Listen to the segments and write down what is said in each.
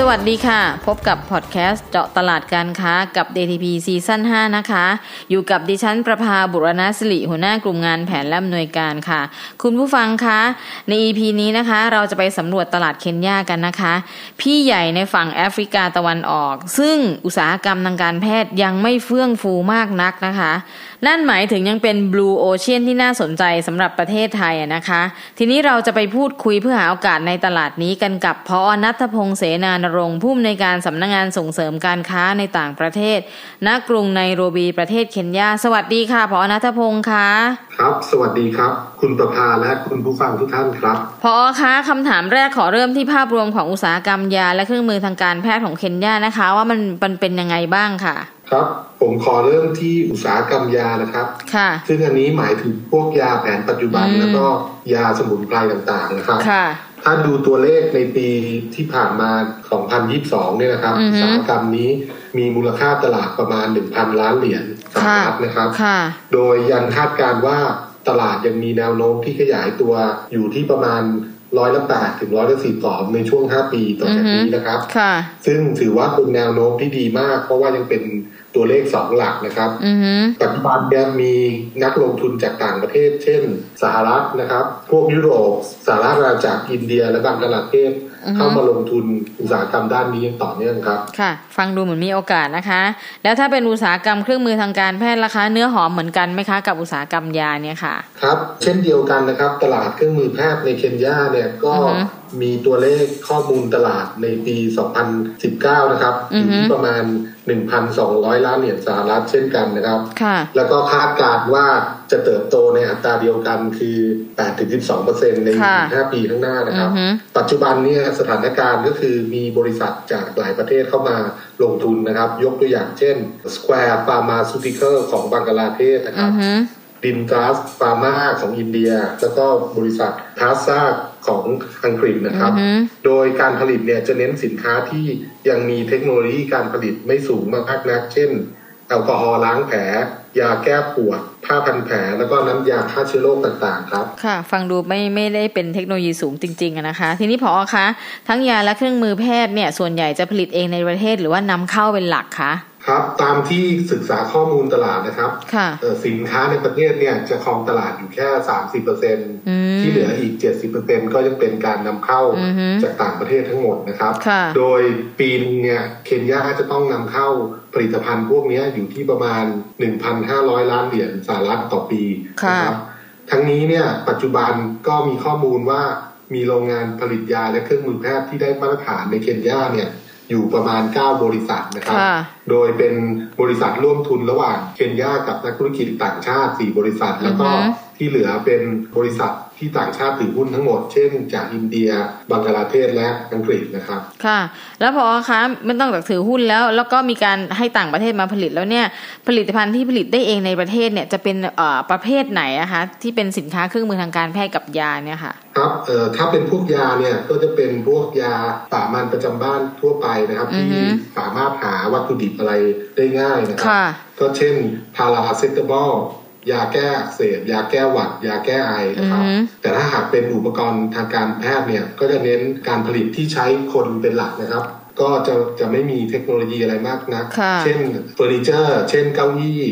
สวัสดีค่ะ พบกับพอดแคสต์เจาะตลาดการค้ากับ DTP ซีซั่น5นะคะ อยู่กับดิฉันประภาบุรณสิริหัวหน้ากลุ่มงานแผนและอำนวยการค่ะ คุณผู้ฟังคะใน EP นี้นะคะ เราจะไปสำรวจตลาดเคนยากันนะคะ พี่ใหญ่ในฝั่งแอฟริกาตะวันออก ซึ่งอุตสาหกรรมทางการแพทย์ยังไม่เฟื่องฟูมากนักนะคะนั่นหมายถึงยังเป็นบลูโอเชียนที่น่าสนใจสำหรับประเทศไทยนะคะ ทีนี้เราจะไปพูดคุยเพื่อหาโอกาสในตลาดนี้กันกับพอนัทพงษ์เสนานรงค์ผู้อำนวยการสำนักงงานส่งเสริมการค้าในต่างประเทศ ณกรุงไนโรบีประเทศเคนยา สวัสดีค่ะพอนัทพงษ์คะครับ สวัสดีครับ คุณประภาและคุณผู้ฟังทุกท่านครับพอคะคำถามแรกขอเริ่มที่ภาพรวมของอุตสาหกรรมยา และเครื่องมือทางการแพทย์ของเคนยานะคะ ว่ามันมันเป็นยังไงบ้างค่ะ ครับ ผมขอเริ่มที่อุตสาหกรรมยานะครับ ค่ะ ซึ่งอันนี้หมายถึงพวกยาแผนปัจจุบันแล้วก็ยาสมุนไพรต่างๆนะครับ ค่ะ ถ้าดูตัวเลขในปีที่ผ่านมา 2022 เนี่ยนะครับ อุตสาหกรรมนี้มีมูลค่าตลาดประมาณ 1,000 ล้านเหรียญสหรัฐนะครับ โดยยังคาดการว่าตลาดยังมีแนวโน้มที่ขยายตัวอยู่ที่ประมาณร้อยละแปดถึงร้อยละสี่สองในช่วงห้าปีต่อจากนี้นะครับซึ่งถือว่าเป็นแนวโน้มที่ดีมาก เพราะว่ายังเป็น ตัวเลขสองหลักนะครับปัจจุบันเนี่ยมีนักลงทุนจากต่างประเทศ เช่น สหรัฐนะครับ พวกยุโรปสหรัฐอาณาจักรอินเดียและบางตลาดเทศเข้ามาลงทุนอุตสาหกรรมด้านนี้ยังต่อเนื่องครับ ค่ะ ฟังดูเหมือนมีโอกาสนะคะ แล้วถ้าเป็นอุตสาหกรรมเครื่องมือทางการแพทย์ราคาเนื้อหอมเหมือนกันไหมคะกับอุตสาหกรรมยาเนี่ยค่ะ ครับ เช่นเดียวกันนะครับ ตลาดเครื่องมือแพทย์ในเคนยาเนี่ยก็มีตัวเลขข้อมูลตลาดในปี 2019 นะครับอยู่ที่ประมาณ 1,200 ล้านเหรียญสหรัฐเช่นกันนะครับ แล้วก็คาดการว่าจะเติบโตในอัตราเดียวกันคือ 8-12%ใน 5 ปีข้างหน้านะครับ ปัจจุบันนี้สถานการณ์ก็คือมีบริษัทจากหลายประเทศเข้ามาลงทุนนะครับ ยกตัวอย่างเช่น Square Pharmaceutical ของบังกลาเทศนะครับ ดินกาสฟาร์มาของอินเดีย แล้วก็บริษัททาซ่าของอังกฤษนะครับ โดยการผลิตเนี่ยจะเน้นสินค้าที่ยังมีเทคโนโลยีการผลิตไม่สูงมากนัก เช่น แอลกอฮอล์ล้างแผล ยาแก้ปวด ผ้าพันแผล แล้วก็น้ำยาฆ่าเชื้อโรคต่างๆ ครับ ค่ะ ฟังดูไม่ไม่ได้เป็นเทคโนโลยีสูงจริงๆนะคะ ทีนี้พอคะ ทั้งยาและเครื่องมือแพทย์เนี่ยส่วนใหญ่จะผลิตเองในประเทศหรือว่านำเข้าเป็นหลักคะ ครับตามที่ศึกษาข้อมูลตลาดนะครับสินค้าในประเทศเนี่ยจะครองตลาดอยู่แค่สามสิบเปอร์เซ็นที่เหลืออีกเจ็ดสิบเปอร์เซ็นก็จะเป็นการนำเข้าจากต่างประเทศทั้งหมดนะครับ โดยปีนึงเนี่ยเคนยาจะต้องนำเข้าผลิตภัณฑ์พวกนี้อยู่ที่ประมาณหนึ่งพันห้าร้อยล้านเหรียญสหรัฐต่อปีนะครับทั้งนี้เนี่ยปัจจุบันก็มีข้อมูลว่ามีโรงงานผลิตยาและเครื่องมือแพทย์ที่ได้มาตรฐานในเคนยาเนี่ย อยู่ประมาณ 9 บริษัทนะครับ โดยเป็นบริษัทร่วมทุนระหว่างเคนยากับนักธุรกิจต่างชาติ 4 บริษัท แล้วก็ที่เหลือเป็นบริษัท ที่ต่างชาติถือหุ้นทั้งหมด เช่น จากอินเดีย บังกลาเทศและอังกฤษนะครับ ค่ะ แล้วพอคะไม่ต้องจากถือหุ้นแล้ว แล้วก็มีการให้ต่างประเทศมาผลิตแล้วเนี่ยผลิตภัณฑ์ที่ผลิตได้เองในประเทศเนี่ยจะเป็นเอ่อประเภทไหนอะคะที่เป็นสินค้าเครื่องมือทางการแพทย์กับยาเนี่ยค่ะครับเอ่อถ้าเป็นพวกยาเนี่ยก็จะเป็นพวกยาสามัญประจำบ้านทั่วไปนะครับที่สามารถหาวัตถุดิบอะไรได้ง่ายนะครับก็เช่นพาราเซตามอล ยาแก้อักเสบยาแก้หวัด ยาแก้ไอนะครับ แต่ถ้าหากเป็นอุปกรณ์ทางการแพทย์เนี่ย ก็จะเน้นการผลิตที่ใช้คนเป็นหลักนะครับ ก็จะจะไม่มีเทคโนโลยีอะไรมากนะเช่นเฟอร์นิเจอร์ เช่นเก้าอี้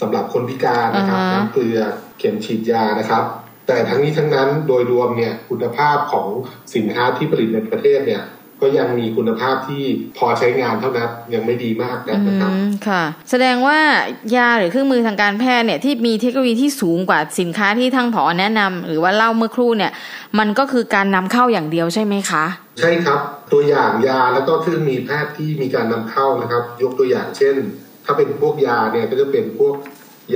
สำหรับคนพิการนะครับน้ำเกลือเข็มฉีดยานะครับ แต่ทั้งนี้ทั้งนั้นโดยรวมเนี่ยคุณภาพของสินค้าที่ผลิตในประเทศเนี่ย ก็ยังมีคุณภาพที่พอใช้งานเท่านั้นยังไม่ดีมากนะครับค่ะ แสดงว่ายาหรือเครื่องมือทางการแพทย์เนี่ยที่มีเทคโนโลยีที่สูงกว่าสินค้าที่ทั้งผอแนะนำหรือว่าเล่าเมื่อครู่เนี่ย มันก็คือการนำเข้าอย่างเดียวใช่ไหมคะใช่ครับตัวอย่างยาแล้วก็เครื่องมือแพทย์ที่มีการนำเข้านะครับ ยกตัวอย่างเช่น ถ้าเป็นพวกยาเนี่ยก็จะเป็นพวก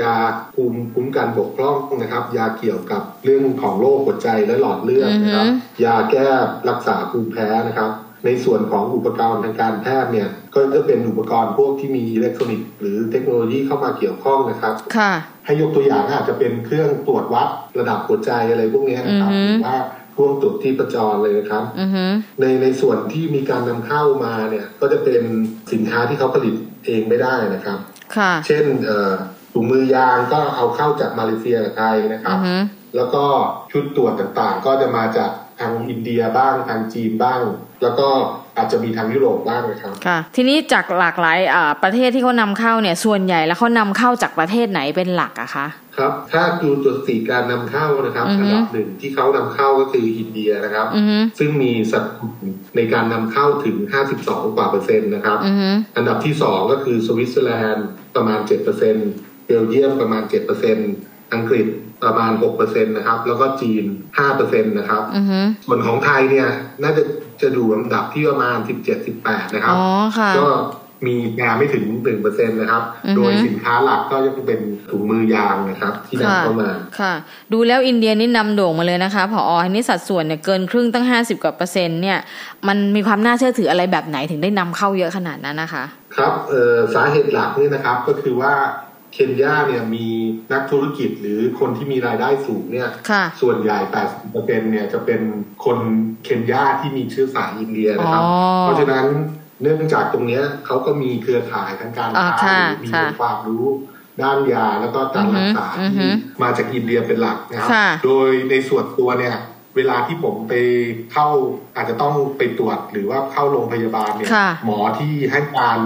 ยาภูมิคุ้มกันบกพร่องนะครับ ยาเกี่ยวกับเรื่องของโรคหัวใจและหลอดเลือดนะครับ ยาแก้รักษาภูมิแพ้นะครับ ในส่วนของอุปกรณ์ทางการแพทย์เนี่ยก็จะเป็นอุปกรณ์พวกที่มีอิเล็กทรอนิกส์หรือเทคโนโลยีเข้ามาเกี่ยวข้องนะครับค่ะให้ยกตัวอย่างอาจจะเป็นเครื่องตรวจวัดระดับหัวใจอะไรพวกนี้นะครับอือฮึหรือว่าเครื่องตรวจที่ประจรเลยนะครับอือฮึในในส่วนที่มีการนำเข้ามาเนี่ยก็จะเป็นสินค้าที่เขาผลิตเองไม่ได้นะครับค่ะเช่นเอ่อถุงมือยางก็เอาเข้าจากมาเลเซียกับไทยนะครัอืบอฮึแล้วก็ชุดตรวจต่างๆ ก็จะมาจาก ทางอินเดียบ้างทางจีนบ้าง แล้วก็อาจจะมีทางยุโรปบ้างนะครับค่ะทีนี้จากหลากหลายอ่าประเทศที่เขานำเข้าเนี่ยส่วนใหญ่แล้วเขานำเข้าจากประเทศไหนเป็นหลักอะคะครับถ้าดูตัวสถิติการนำเข้านะครับอือฮึอันดับหนึ่งที่เขานำเข้าก็คืออินเดียนะครับอือฮึซึ่งมีสัดส่วนในการนำเข้าถึง 52 กว่าเปอร์เซ็นต์นะครับอือฮึอันดับที่สองก็คือสวิตเซอร์แลนด์ประมาณ7%เบลเยียมประมาณ7%อังกฤษ ประมาณ6%นะครับ แล้วก็จีน5%นะครับอือฮึส่วนของไทยเนี่ย น่าจะจะดูอันดับที่ประมาณ17-18นะครับอ๋อค่ะก็มีแค่ไม่ถึง1%นะครับอือฮึโดยสินค้าหลักก็ยังเป็นถุงมือยางนะครับ ที่ค่ะนำเข้ามา ค่ะ ดูแล้วอินเดียนี่นำโด่งมาเลยนะคะผออันนี้สัดส่วนเนี่ยเกินครึ่งตั้งห้าสิบกว่าเปอร์เซ็นต์เนี่ย มันมีความน่าเชื่อถืออะไรแบบไหนถึงได้นำเข้าเยอะขนาดนั้นนะคะ ครับเอ่อสาเหตุหลักนี่นะครับก็คือว่าเคนยาเนี่ยมีนักธุรกิจหรือคนที่มีรายได้สูงเนี่ยค่ะส่วนใหญ่ 80%เนี่ยจะเป็นคนเคนยาที่มีเชื้อสายอินเดียนะครับอ๋อเพราะฉะนั้นเนื่องจากตรงเนี้ยเขาก็มีเครือข่ายทางการอ่าค้าค่ะหรือมีค่ะความรู้ด้านยาแล้วก็การรักษาอือฮึที่มาจากอินเดียเป็นหลักนะครับค่ะโดยในส่วนตัวเนี่ยเวลาที่ผมไปเข้าอาจจะต้องไปตรวจหรือว่าเข้าโรงพยาบาลเนี่ยค่ะหมอที่ให้การ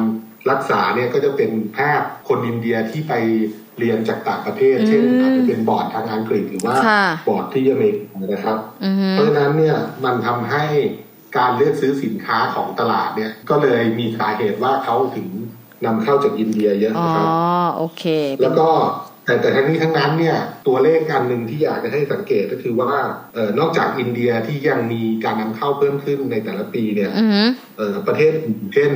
รักษาเนี่ยก็จะเป็นแพทย์คนอินเดียที่ไปเรียนจากต่างประเทศอืมเช่นอาจจะเป็นบอร์ดทางอังกฤษหรือว่าค่ะบอร์ดที่อเมริกานะครับอือฮึเพราะฉะนั้นเนี่ยมันทำให้การเลือกซื้อสินค้าของตลาดเนี่ยก็เลยมีสาเหตุว่าเขาถึงนำเข้าจากอินเดียเยอะอ๋อนะครับโอเค แล้วก็แต่แต่ทั้งนี้ทั้งนั้นเนี่ยตัวเลขการหนึ่งที่อยากจะให้สังเกตก็คือว่าเอ่อนอกจากอินเดียที่ยังมีการนำเข้าเพิ่มขึ้นในแต่ละปีเนี่ยอือฮึเอ่อประเทศอื่นเช่น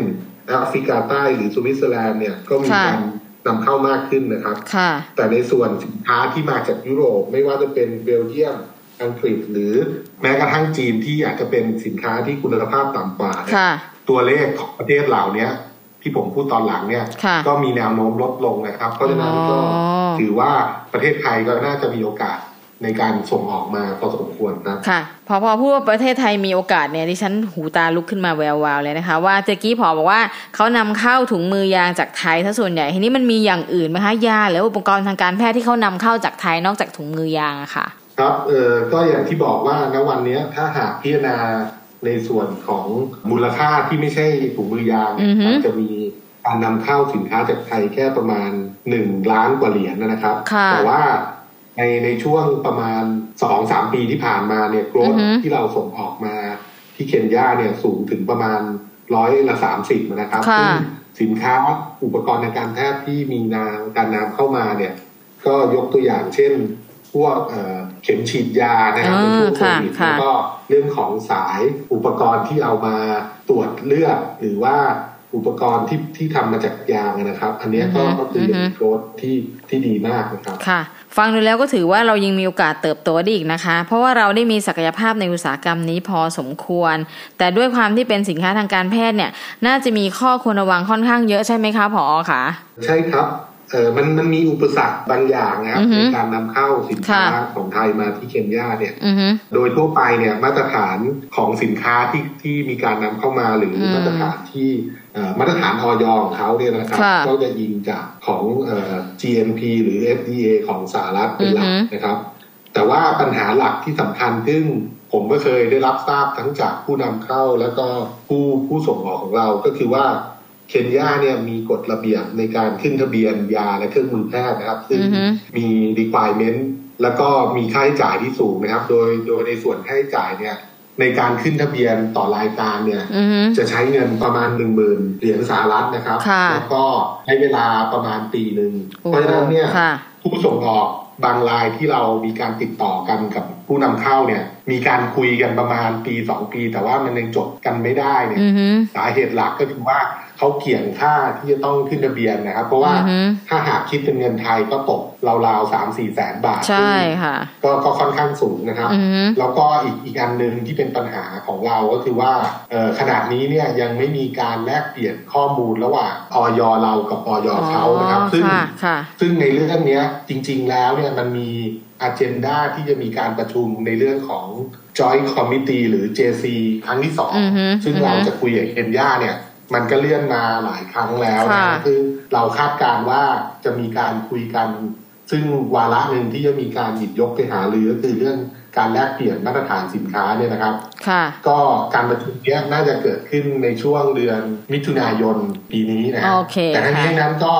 แอฟริกาใต้หรือสวิตเซอร์แลนด์เนี่ยก็มีค่ะการนำเข้ามากขึ้นนะครับค่ะแต่ในส่วนสินค้าที่มาจากยุโรปไม่ว่าจะเป็นเบลเยียมอังกฤษหรือแม้กระทั่งจีนที่อาจจะเป็นสินค้าที่คุณภาพต่ำกว่าเนี่ยค่ะตัวเลขของประเทศเหล่าเนี้ยที่ผมพูดตอนหลังเนี่ยค่ะก็มีแนวโน้มลดลงนะครับ เพราะฉะนั้นก็อ๋อถือว่าประเทศไทยก็น่าจะมีโอกาส ในการส่งออกมาพอสมควรครับค่ะ พอพอพูดว่าประเทศไทยมีโอกาสเนี่ยดิฉันหูตาลุกขึ้นมาแวววาวเลยนะคะ ว่าเจกี้พอบอกว่าเขานำเข้าถุงมือยางจากไทยถ้าส่วนใหญ่ทีนี้มันมีอย่างอื่นไหมคะยาหรืออุปกรณ์ทางการแพทย์ที่เขานำเข้าจากไทยนอกจากถุงมือยางอะค่ะ ครับเออก็อย่างที่บอกว่าณวันเนี้ยถ้าหากพิจารณาในส่วนของมูลค่าที่ไม่ใช่ถุงมือยางอือฮึมันจะมีการนำเข้าสินค้าจากไทยแค่ประมาณหนึ่งล้านกว่าเหรียญนะครับค่ะแต่ว่า ในในช่วงประมาณสองสามปีที่ผ่านมาเนี่ยโกรอืธอฮึที่เราส่งออกมาที่เคนยาเนี่ยสูงถึงประมาณร้อยละสามสิบนะครับค่ะซึ่งสินค้าอุปกรณ์ในการแพทย์ที่มีนางการนำเข้ามาเนี่ย ก็ยกตัวอย่างเช่น พวกเอ่อเข็มฉีดยานะครับอ่าในช่วงโควิดค่ะแล้วก็เรื่องของสายอุปกรณ์ที่เอามาตรวจเลือดหรือว่าอุปกรณ์ที่ที่ทำมาจากยางนะครับ อันเนี้ยก็อือฮึก็คือยังอือฮึมีโกรธที่ที่ดีมากนะครับค่ะ ฟังดูแล้วก็ถือว่าเรายังมีโอกาสเติบโตได้อีกนะคะ เพราะว่าเราได้มีศักยภาพในอุตสาหกรรมนี้พอสมควร แต่ด้วยความที่เป็นสินค้าทางการแพทย์เนี่ย น่าจะมีข้อควรระวังค่อนข้างเยอะใช่ไหมคะผอคะใช่ครับ เออมันมันมีอุปสรรคบางอย่างนะครับอือฮึในการนำเข้าสินค้าค่ะของไทยมาที่เคนยาเนี่ยอือฮึโดยทั่วไปเนี่ยมาตรฐานของสินค้าที่ที่มีการนำเข้ามาหรืออมมาตรฐานที่เอ่อมาตรฐานออยของเขาเนี่ยนะครับค่ะก็จะยิงจากของเอ่อ GMP หรือ FDA ของสหรัฐเป็นหลักอือฮึนะครับ แต่ว่าปัญหาหลักที่สำคัญซึ่งผมก็เคยได้รับทราบทั้งจากผู้นำเข้าแล้วก็ผู้ผู้ส่งออกของเราก็คือว่า เคนยาเนี่ยมีกฎระเบียบในการขึ้นทะเบียนยาและเครื่องมือแพทย์นะครับ ซึ่งอือฮึมี requirement แล้วก็มีค่าใช้จ่ายที่สูงนะครับ โดยโดยในส่วนค่าใช้จ่ายเนี่ยในการขึ้นทะเบียนต่อรายการเนี่ยอือฮึจะใช้เงินประมาณหนึ่งหมื่นเหรียญสหรัฐนะครับค่ะแล้วก็ใช้เวลาประมาณปีหนึ่งโอ้เพราะฉะนั้นเนี่ยค่ะผู้ส่งออกบางรายที่เรามีการติดต่อกันกับผู้นำเข้าเนี่ย มีการคุยกันประมาณปีสองปี แต่ว่ามันยังจบกันไม่ได้เนี่ยอือฮึสาเหตุหลักก็คือว่าเขาเกี่ยงค่าที่จะต้องขึ้นทะเบียนนะครับ เพราะว่าอือฮึถ้าหากคิดเป็นเงินไทยก็ตกราวๆสามสี่แสนบาทใช่ค่ะก็ก็ค่อนข้างสูงนะครับอือฮึแล้วก็อีกอีกอันหนึ่งที่เป็นปัญหาของเราก็คือว่าเอ่อขนาดนี้เนี่ยยังไม่มีการแลกเปลี่ยนข้อมูลระหว่างออยเรากับออยเขานะครับ ซึ่งค่ะค่ะซึ่งในเรื่องเนี้ยจริง ๆ แล้วเนี่ยมันมีอ g e n d a ที่จะมีการประชุมในเรื่องของ Joint Committee หรือ JC ครั้งที่สองอือฮึซึ่งอือฮึเราจะคุยกับเคนยาเนี่ย มันก็เลื่อนมาหลายครั้งแล้วนะค่ะคือเราคาดการณ์ว่าจะมีการคุยกัน ซึ่งวาระหนึ่งที่จะมีการหยิบยกไปหารือก็คือเรื่องการแลกเปลี่ยนมาตรฐานสินค้าเนี่ยนะครับค่ะก็การประชุมเนี้ยน่าจะเกิดขึ้นในช่วงเดือนมิถุนายนปีนี้นะฮะโอเคแต่ทั้งนี้ค่ะทั้งนั้นก็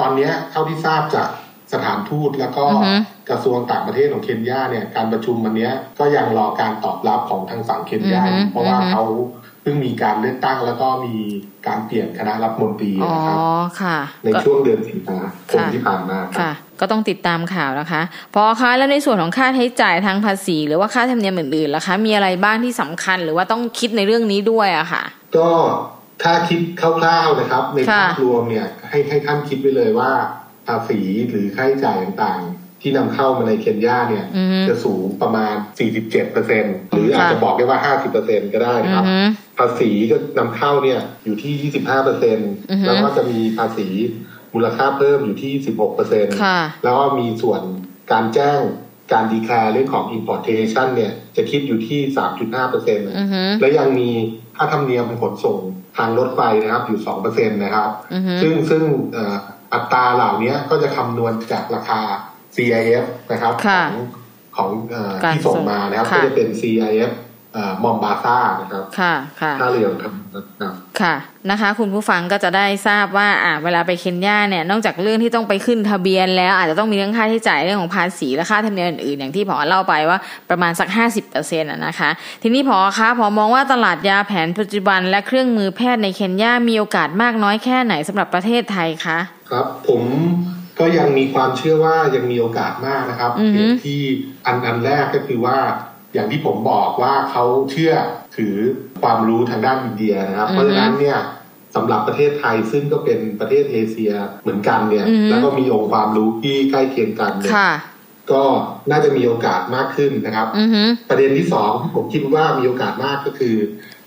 ตอนเนี้ยเท่าที่ทราบจากสถานทูตแล้วก็อือฮึ กระทรวงต่างประเทศของเคนยาเนี่ยการประชุมวันเนี้ยก็ยังรอการตอบรับของทางฝั่งเคนยาอือฮึเพราะว่าอือฮึเขาเพิ่งมีการเลือกตั้งแล้วก็มีการเปลี่ยนคณะรัฐมนตรีอ๋อนะครับค่ะในก็ช่วงเดือนสิงหาคมค่ะที่ผ่านมาครับค่ะ ก็ต้องติดตามข่าวนะคะ พอคะแล้วในส่วนของค่าใช้จ่ายทางภาษี หรือว่าค่าธรรมเนียมอื่นๆล่ะคะ มีอะไรบ้างที่สำคัญหรือว่าต้องคิดในเรื่องนี้ด้วยอะค่ะ ก็ถ้าคิดคร่าวๆนะครับ ในค่ะภาพรวมเนี่ยให้ให้ท่านคิดไว้เลยว่าภาษีหรือค่าใช้จ่ายต่างๆ ที่นำเข้ามาในเคนยาเนี่ยอือฮึจะสูงประมาณ 47%หรืออาจจะบอกได้ว่า 50%ก็ได้อืคอรับฮึภาษีก็นำเข้าเนี่ยอยู่ที่อือฮึ25%แล้วก็จะมีภาษีมูลค่าเพิ่มอยู่ที่ 16%ค่ะแล้วก็มีส่วนการแจ้งการดีแคลเรื่องของ importation เนี่ยจะคิดอยู่ที่ 3.5%อือฮึและยังมีค่าธรรมเนียมขนส่งทางรถไฟนะครับอยู่2%นะครับอือฮึซึ่งซึ่งเอ่ออัตราเหล่านี้ก็จะคำนวณจากราคา CIF นะครับขค่ะองของเออการที่ส่งมานะครับค่ะก็จะเป็น CIF มอมบาซ่า Mombasa นะครับค่ะค่ะท่าเรือทำนะครับค่ะนะคะ คุณผู้ฟังก็จะได้ทราบว่าอ่าเวลาไปเคนยาเนี่ยนอกจากเรื่องที่ต้องไปขึ้นทะเบียนแล้วอาจจะต้องมีเรื่องค่าใช้จ่ายเรื่องของภาษีและค่าธรรมเนียมอื่นๆอย่างที่พอเล่าไปว่าประมาณสัก 50%อะนะคะ ทีนี้พอคะพอมองว่าตลาดยาแผนปัจจุบันและเครื่องมือแพทย์ในเคนยามีโอกาสมากน้อยแค่ไหนสำหรับประเทศไทยคะ ครับผม ก็ยังมีความเชื่อว่ายังมีโอกาสมากนะครับอือฮึเหตุที่อันอันแรกก็คือว่าอย่างที่ผมบอกว่าเขาเชื่อถือความรู้ทางด้านอินเดียนะครับ เพราะฉะนั้นเนี่ยสำหรับประเทศไทยซึ่งก็เป็นประเทศเอเชียเหมือนกันเนี่ยอือฮึแล้วก็มีองค์ความรู้ที่ใกล้เคียงกันเนี่ยค่ะก็น่าจะมีโอกาสมากขึ้นนะครับอือฮึประเด็นที่สองที่ผมคิดว่ามีโอกาสมากก็คือ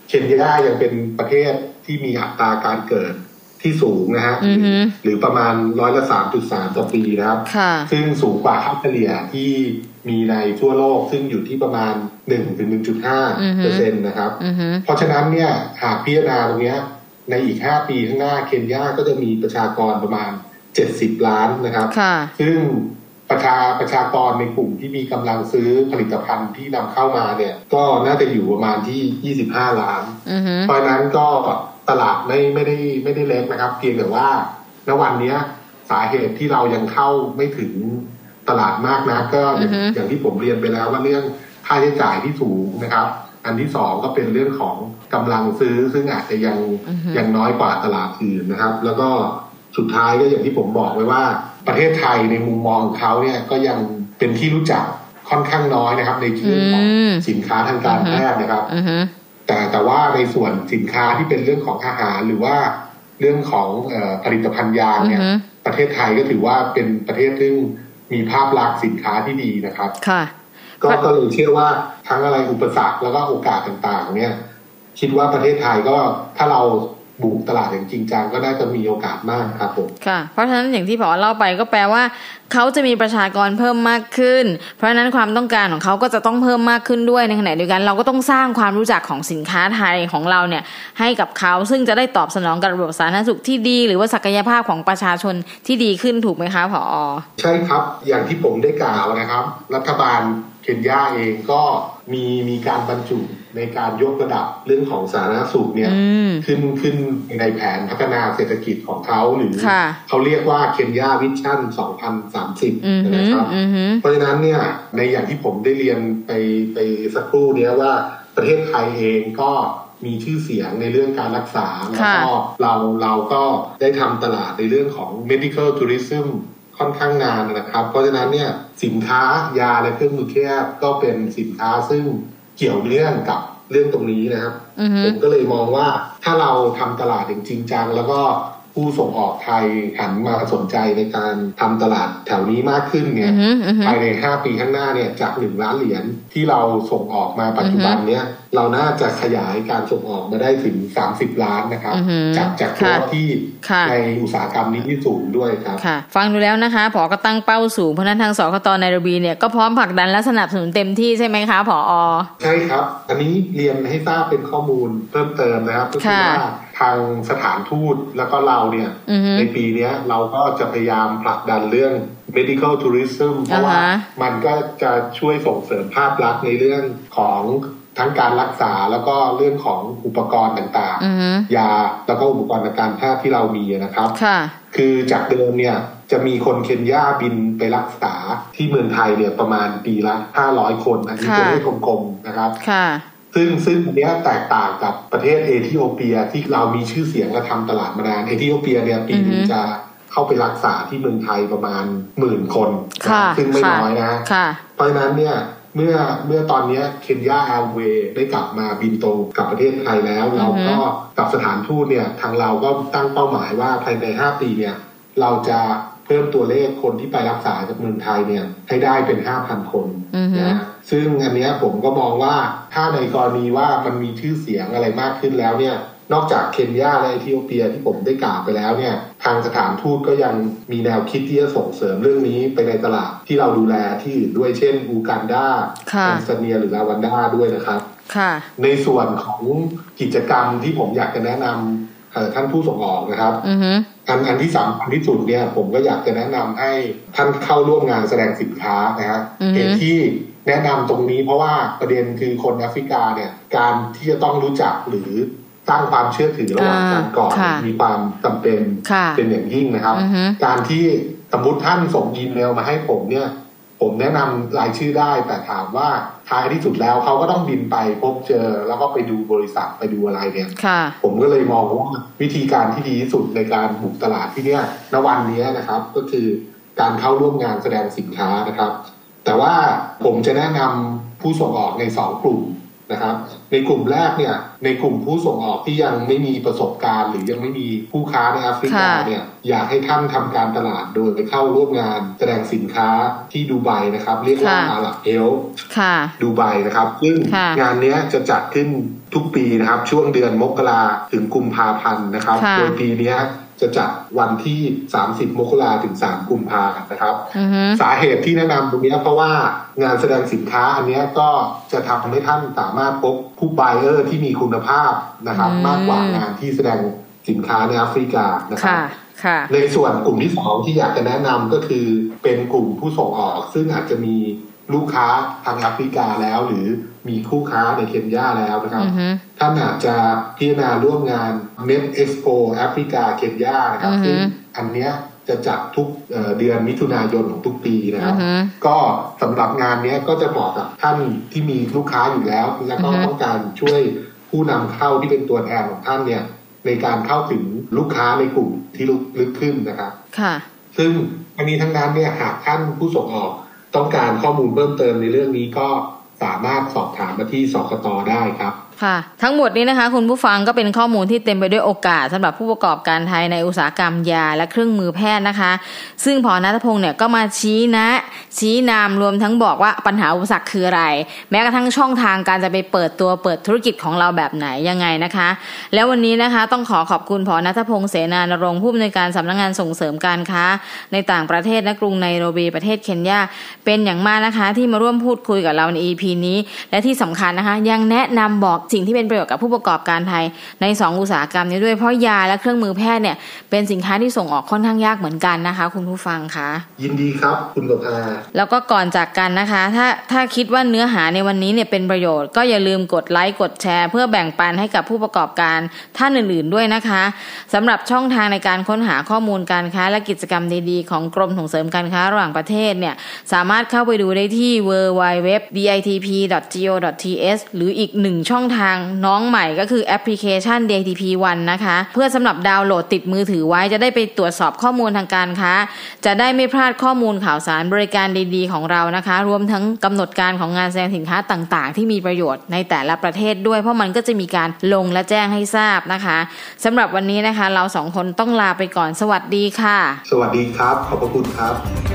เคนยายังเป็นประเทศที่มีอัตราการเกิด ที่สูงนะฮะอือฮึหรือประมาณร้อยละสามจุดสามต่อปีนะครับค่ะซึ่งสูงกว่าค่าเฉลี่ยที่มีในทั่วโลกซึ่งอยู่ที่ประมาณ1นึ่งถึงหนึ่งจุดห้าอือฮึเปอร์เซ็นต์นะครับอือฮึเพราะฉะนั้นเนี่ยหากพิจารณาตรงเนี้ยในอีก5ปีข้างหน้าเคนยาก็จะมีประชากรประมาณ70ล้านนะครับค่ะซึ่งประชาประชากรในกลุ่มที่มีกำลังซื้อผลิตภัณฑ์ที่นำเข้ามาเนี่ย ก็น่าจะอยู่ประมาณที่25ล้านอือฮึเพราะฉะนั้นก็ ตลาดไม่ไม่ได้ไม่ได้เล็กนะครับ เพียงแต่ว่าณวันเนี้ย สาเหตุที่เรายังเข้าไม่ถึงตลาดมากนะก็อย่างอือฮึอย่างที่ผมเรียนไปแล้วว่าเรื่องค่าใช้จ่ายที่สูงนะครับ อันที่สองก็เป็นเรื่องของกำลังซื้อซึ่งอาจจะยังอือฮึยังน้อยกว่าตลาดอื่นนะครับ แล้วก็สุดท้ายก็อย่างที่ผมบอกไว้ว่า ประเทศไทยในมุมมองของเขาเนี่ยก็ยังเป็นที่รู้จักค่อนข้างน้อยนะครับ ในเรื่องของอืมสินค้าทางการแพทย์นะครับอือฮึ แต่แต่ว่าในส่วนสินค้าที่เป็นเรื่องของอาหารหรือว่าเรื่องของเออผลิตภัณฑ์ยางเนี่ยอือฮึประเทศไทยก็ถือว่าเป็นประเทศซึ่งมีภาพลักษณ์สินค้าที่ดีนะครับ ค่ะ ก็ก็เลยเชื่อว่าทั้งอะไรอุปสรรคแล้วก็โอกาสต่างๆ เนี่ย คิดว่าประเทศไทยก็ถ้าเรา บุกตลาดอย่างจริงจังก็น่าจะมีโอกาสมากครับผมค่ะ เพราะฉะนั้นอย่างที่พอเล่าไปก็แปลว่า เขาจะมีประชากรเพิ่มมากขึ้น เพราะฉะนั้นความต้องการของเขาก็จะต้องเพิ่มมากขึ้นด้วยในขณะเดียวกันเราก็ต้องสร้างความรู้จักของสินค้าไทยของเราเนี่ยให้กับเขาซึ่งจะได้ตอบสนองกับระบบสาธารณสุขที่ดี หรือว่าศักยภาพของประชาชนที่ดีขึ้นถูกไหมคะผอใช่ครับอย่างที่ผมได้กล่าวนะครับ รัฐบาลเคนยาเองก็มีมีการบรรจุ ในการยกระดับเรื่องของสาธารณสุขเนี่ยอืมขึ้นขึ้นในแผนพัฒนาเศรษฐกิจของเขาหรือค่ะเขาเรียกว่าเคนยาวิชั่นอือ2030ฮึนะครับอือฮึเพราะฉะนั้นเนี่ยในอย่างที่ผมได้เรียนไปไปสักครู่เนี้ยว่าประเทศไทยเองก็มีชื่อเสียงในเรื่องการรักษา แล้วก็เราเราก็ได้ทำตลาดในเรื่องของ medical tourism ค่อนข้างนานนะครับ เพราะฉะนั้นเนี่ยสินค้ายาและเครื่องมือแพทย์ก็เป็นสินค้าซึ่ง เกี่ยวเนื่องกับเรื่องตรงนี้นะครับอือฮึผมก็เลยมองว่าถ้าเราทำตลาดอย่างจริงจังแล้วก็ ผู้ส่งออกไทยหันมาสนใจในการทำตลาดแถวนี้มากขึ้นเนี่อืยอฮึอือฮึภายใน 5 ปีข้างหน้าเนี่ยจาก 1 ล้านเหรียญที่เราส่งออกมาปัจจุบันเนี้ยเราน่าจะขยายการส่งออกมาได้ถึง 30 ล้านนะครับอือฮึจากจากค่ะตัวที่ค่ะในอุตสาหกรรมนี้ที่สูงด้วยครับค่ะฟังดูแล้วนะคะผอก็ตั้งเป้าสูงเพราะฉะนั้นทางสคตในระบีเนี่ยก็พร้อมผลักดันและสนับสนุนเต็มที่ใช่ไหมคะผอใช่ครับ อันนี้เรียนให้ทราบเป็นข้อมูลเพิ่มเติมนะครับก็คือค่ะว่า ทางสถานทูตแล้วก็เราเนี่ยอือฮึในปีเนี้ยเราก็จะพยายามผลักดันเรื่อง medical tourism เพราะว่าอ่าฮะมันก็จะช่วยส่งเสริมภาพลักษณ์ในเรื่องของทั้งการรักษาแล้วก็เรื่องของอุปกรณ์ต่างอือฮึๆยาแล้วก็อุปกรณ์ทางการแพทย์ที่เรามีนะครับค่ะคือจากเดิมเนี่ยจะมีคนเคนยาบินไปรักษาที่เมืองไทยเนี่ยประมาณปีละ 500 คนอันนี้ค่ะตัวเลขกลมๆนะครับค่ะ ซึ่งซึ่งอันเนี้ยแตกต่างกับประเทศเอธิโอเปียที่เรามีชื่อเสียงและทำตลาดมานานเอธิโอเปียเนี่ยปีหนึงอือฮึจะเข้าไปรักษาที่เมืองไทยประมาณหมื่นคนนะค่ะซึ่งไม่ค่ะน้อยนะค่ะเพราะฉะนั้นเนี่ยเมื่อเมื่อตอนเนี้เคนยาแอร์เวย์ได้กลับมาบินตรงกับประเทศไทยแล้ว เราก็กับสถานทูตเนี่ยทางเราก็ตั้งเป้าหมายว่าภายใน 5 ปีเนี่ยเราจะเพิ่มตัวเลขคนที่ไปรักษาจากเมืองไทยเนี่ยให้ได้เป็น 5,000 คนอือฮึนะ ซึ่งอันเนี้ยผมก็มองว่าถ้าในกรณีว่ามันมีชื่อเสียงอะไรมากขึ้นแล้วเนี่ยนอกจากเคนยาและเอธิโอเปียที่ผมได้กล่าวไปแล้วเนี่ยทางสถานทูตก็ยังมีแนวคิดที่จะส่งเสริมเรื่องนี้ไปในตลาดที่เราดูแลที่อื่นด้วยเช่นอูกันดาค่ะแอนซาเนียหรือลาวันดาด้วยนะครับค่ะในส่วนของกิจกรรมที่ผมอยากจะแนะนำเอ่อท่านผู้ส่งออกนะครับอือฮึอันอันที่สำคัญที่สุดเนี่ยผมก็อยากจะแนะนำให้ท่านเข้าร่วมงานแสดงสินค้านะฮะอือฮึเหตุที่ แนะนำตรงนี้เพราะว่าประเด็นคือคนแอฟริกาเนี่ย การที่จะต้องรู้จักหรือสร้างความเชื่อถือระหว่างกันก่อนค่ะมีความจำเป็นค่ะเป็นอย่างยิ่งนะครับอือฮึการที่สมมติท่านส่งอีเมลมาให้ผมเนี่ย ผมแนะนำรายชื่อได้ แต่ถามว่าท้ายที่สุดแล้วเขาก็ต้องบินไปพบเจอ แล้วก็ไปดูบริษัทไปดูอะไรเนี่ยค่ะผมก็เลยมองว่าวิธีการที่ดีที่สุดในการบุกตลาดที่เนี้ยณวันนี้นะครับ ก็คือการเข้าร่วมงานแสดงสินค้านะครับ แต่ว่าผมจะแนะนำผู้ส่งออกในสองกลุ่มนะครับ ในกลุ่มแรกเนี่ย ในกลุ่มผู้ส่งออกที่ยังไม่มีประสบการณ์ หรือยังไม่มีผู้ค้าในแอฟริกาค่ะเนี่ยอยากให้ท่านทำการตลาดโดยไปเข้าร่วมงานแสดงสินค้าที่ดูไบนะครับ เรียกว่าค่ะอาหรับเอลค่ะดูไบนะครับซึ่งค่ะงานเนี้ยจะจัดขึ้นทุกปีนะครับ ช่วงเดือนมกราถึงกุมภาพันธ์นะครับค่ะโดยปีเนี้ย จะจัดวันที่ 30 มกราถึง 3 กุมภาพันธ์นะครับอือฮึสาเหตุที่แนะนำตรงเนี้ยเพราะว่างานแสดงสินค้าอันเนี้ยก็จะทำให้ท่านสามารถพบผู้บ u เออร์ที่มีคุณภาพนะครับอืมมากกว่างานที่แสดงสินค้าในแอฟริกานะครับค่ะค่ะในส่วนกลุ่มที่สองที่อยากจะแนะนำก็คือเป็นกลุ่มผู้ส่งออก ซึ่งอาจจะมี ลูกค้าทางแอฟริกาแล้วหรือมีคู่ค้าในเคนยาแล้วนะครับอือฮึท่านอาจจะพิจารณาร่วมงาน Met Expo แอฟริกาเคนยานะครับอือฮึซึ่งอันเนี้ยจะจัดทุกเอ่อเดือนมิถุนายนของทุกปีนะคอืรับอฮึก็สำหรับงานเนี้ยก็จะเหมาะกับท่านที่มีลูกค้าอยู่แล้ว แล้วก็อือฮึต้องการช่วยผู้นำเข้าที่เป็นตัวแทนของท่านเนี่ย ในการเข้าถึงลูกค้าในกลุ่มที่ลึกขึ้นนะครับ ค่ะ ซึ่งทั้งนี้ทั้งนั้นเนี่ยหากท่านผู้ส่งออก ต้องการข้อมูลเพิ่มเติมในเรื่องนี้ก็สามารถสอบถามมาที่สคตได้ครับ ค่ะทั้งหมดนี้นะคะ คุณผู้ฟังก็เป็นข้อมูลที่เต็มไปด้วยโอกาสสำหรับผู้ประกอบการไทยในอุตสาหกรรมยาและเครื่องมือแพทย์นะคะ ซึ่งพอนัทพงศ์เนี่ยก็มาชี้นะ ชี้นามรวมทั้งบอกว่าปัญหาอุปสรรคคืออะไร แม้กระทั่งช่องทางการจะไปเปิดตัวเปิดธุรกิจของเราแบบไหนยังไงนะคะ แล้ววันนี้นะคะต้องขอขอบคุณพอนัทพงศ์เสนานรงค์ผู้อำนวยการสำนักงานส่งเสริมการค้า ในต่างประเทศและกรุงไนโรบีประเทศเคนยาเป็นอย่างมากนะคะ ที่มาร่วมพูดคุยกับเราใน EP นี้ และที่สำคัญนะคะ ยังแนะนำบอกสิ่งที่เป็นประโยชน์กับผู้ประกอบการไทยใน 2 อุตสาหกรรมนี้ด้วยเพราะยาและเครื่องมือแพทย์เนี่ยเป็นสินค้าที่ส่งออกค่อนข้างยากเหมือนกันนะคะ คุณผู้ฟังคะยินดีครับคุณประภาแล้วก็ก่อนจากกันนะคะ ถ้าถ้าคิดว่าเนื้อหาในวันนี้เนี่ยเป็นประโยชน์ก็อย่าลืมกดไลค์กดแชร์ เพื่อแบ่งปันให้กับผู้ประกอบการท่านอื่น ๆด้วยนะคะสำหรับช่องทางในการค้นหาข้อมูลการค้าและกิจกรรมดีๆ ของกรมส่งเสริมการค้าระหว่างประเทศเนี่ยสามารถเข้าไปดูได้ที่ www.ditp.go.th หรืออีกหนึ่งช่องทางน้องใหม่ก็คือแอปพลิเคชัน DTP One นะคะ เพื่อสำหรับดาวน์โหลดติดมือถือไว้จะได้ไปตรวจสอบข้อมูลทางการค้า จะได้ไม่พลาดข้อมูลข่าวสารบริการดีๆ ของเรานะคะ รวมทั้งกำหนดการของงานแสดงสินค้าต่างๆ ที่มีประโยชน์ในแต่ละประเทศด้วย เพราะมันก็จะมีการลงและแจ้งให้ทราบนะคะสำหรับวันนี้นะคะ เราสองคนต้องลาไปก่อนสวัสดีค่ะ สวัสดีครับ ขอบพระคุณครับ